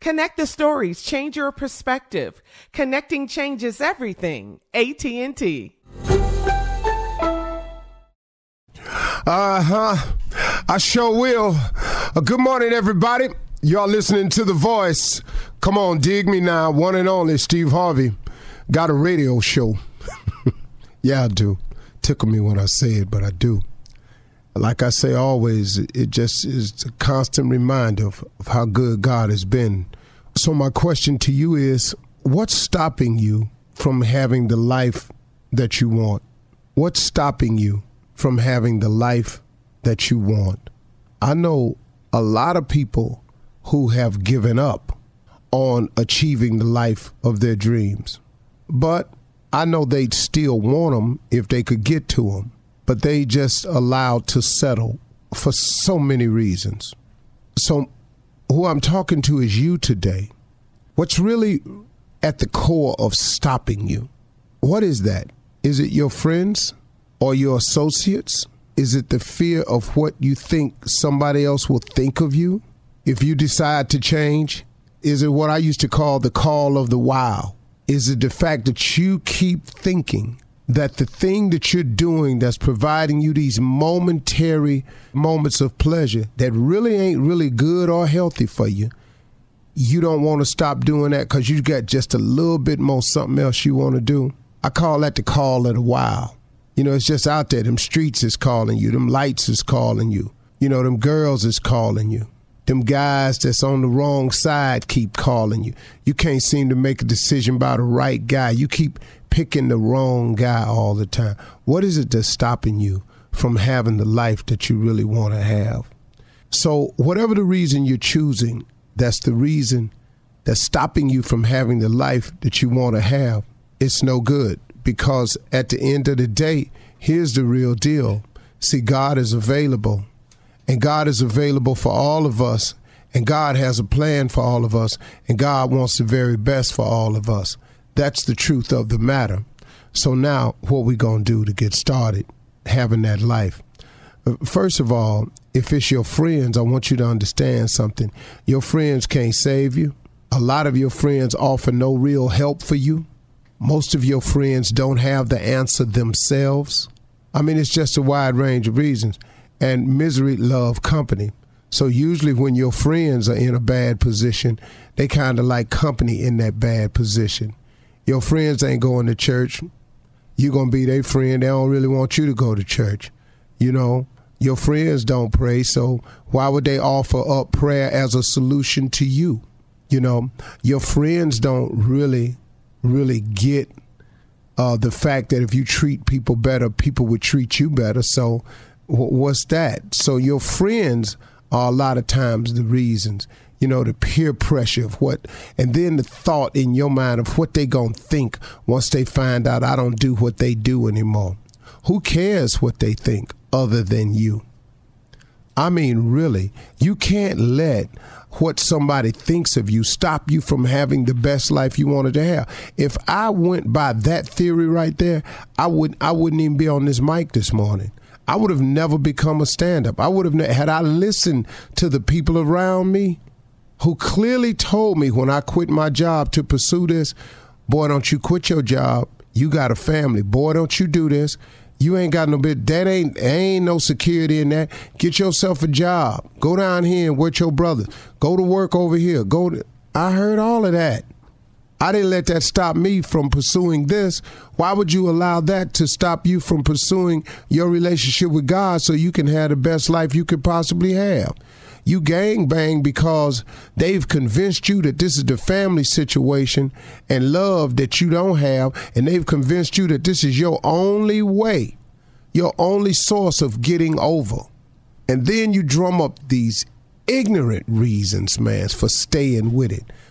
Connect the stories, change your perspective. Connecting changes everything. AT&T. Uh-huh. I sure will. Uh, good morning, everybody. Y'all listening to The Voice. Come on, dig me now. One and only Steve Harvey. Got a radio show. yeah, I do. Tickle me when I say it, but I do. Like I say always, it just is a constant reminder of, of how good God has been. So, my question to you is what's stopping you from having the life that you want? What's stopping you from having the life that you want? I know a lot of people who have given up on achieving the life of their dreams, but I know they'd still want them if they could get to them but they just allowed to settle for so many reasons. So, who I'm talking to is you today. What's really at the core of stopping you? What is that? Is it your friends or your associates? Is it the fear of what you think somebody else will think of you if you decide to change? Is it what I used to call the call of the wow? Is it the fact that you keep thinking that the thing that you're doing that's providing you these momentary moments of pleasure that really ain't really good or healthy for you, you don't want to stop doing that because you got just a little bit more something else you want to do. I call that the call of the wild. You know, it's just out there. Them streets is calling you. Them lights is calling you. You know, them girls is calling you. Them guys that's on the wrong side keep calling you. You can't seem to make a decision about the right guy. You keep picking the wrong guy all the time. What is it that's stopping you from having the life that you really want to have? So, whatever the reason you're choosing, that's the reason that's stopping you from having the life that you want to have. It's no good because at the end of the day, here's the real deal. See, God is available, and God is available for all of us, and God has a plan for all of us, and God wants the very best for all of us. That's the truth of the matter. So now, what we gonna do to get started having that life? Uh, first of all, if it's your friends, I want you to understand something. Your friends can't save you. A lot of your friends offer no real help for you. Most of your friends don't have the answer themselves. I mean, it's just a wide range of reasons. And misery love company. So usually when your friends are in a bad position, they kind of like company in that bad position. Your friends ain't going to church. You're going to be their friend. They don't really want you to go to church. You know, your friends don't pray, so why would they offer up prayer as a solution to you? You know, your friends don't really, really get uh, the fact that if you treat people better, people would treat you better. So, what's that? So, your friends are a lot of times the reasons. You know, the peer pressure of what, and then the thought in your mind of what they gonna think once they find out I don't do what they do anymore. Who cares what they think? other than you. I mean, really, you can't let what somebody thinks of you stop you from having the best life you wanted to have. If I went by that theory right there, I would I wouldn't even be on this mic this morning. I would have never become a stand-up. I would have had I listened to the people around me who clearly told me when I quit my job to pursue this, boy, don't you quit your job. You got a family. Boy, don't you do this. You ain't got no bit. That ain't ain't no security in that. Get yourself a job. Go down here and work your brothers. Go to work over here. Go. To, I heard all of that. I didn't let that stop me from pursuing this. Why would you allow that to stop you from pursuing your relationship with God so you can have the best life you could possibly have? You gang bang because they've convinced you that this is the family situation and love that you don't have, and they've convinced you that this is your only way, your only source of getting over. And then you drum up these ignorant reasons, man, for staying with it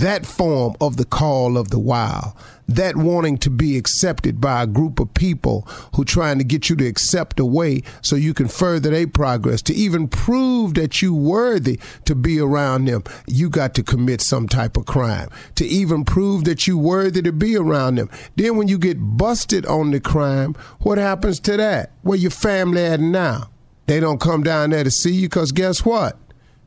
that form of the call of the wild, that wanting to be accepted by a group of people who trying to get you to accept a way so you can further their progress, to even prove that you worthy to be around them, you got to commit some type of crime. To even prove that you worthy to be around them. Then when you get busted on the crime, what happens to that? Where your family at now? They don't come down there to see you because guess what?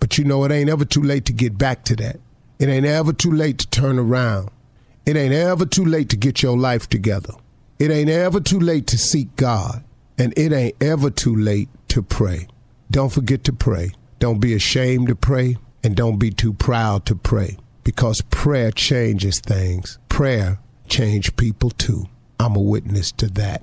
But you know, it ain't ever too late to get back to that. It ain't ever too late to turn around. It ain't ever too late to get your life together. It ain't ever too late to seek God. And it ain't ever too late to pray. Don't forget to pray. Don't be ashamed to pray. And don't be too proud to pray. Because prayer changes things. Prayer change people too. I'm a witness to that.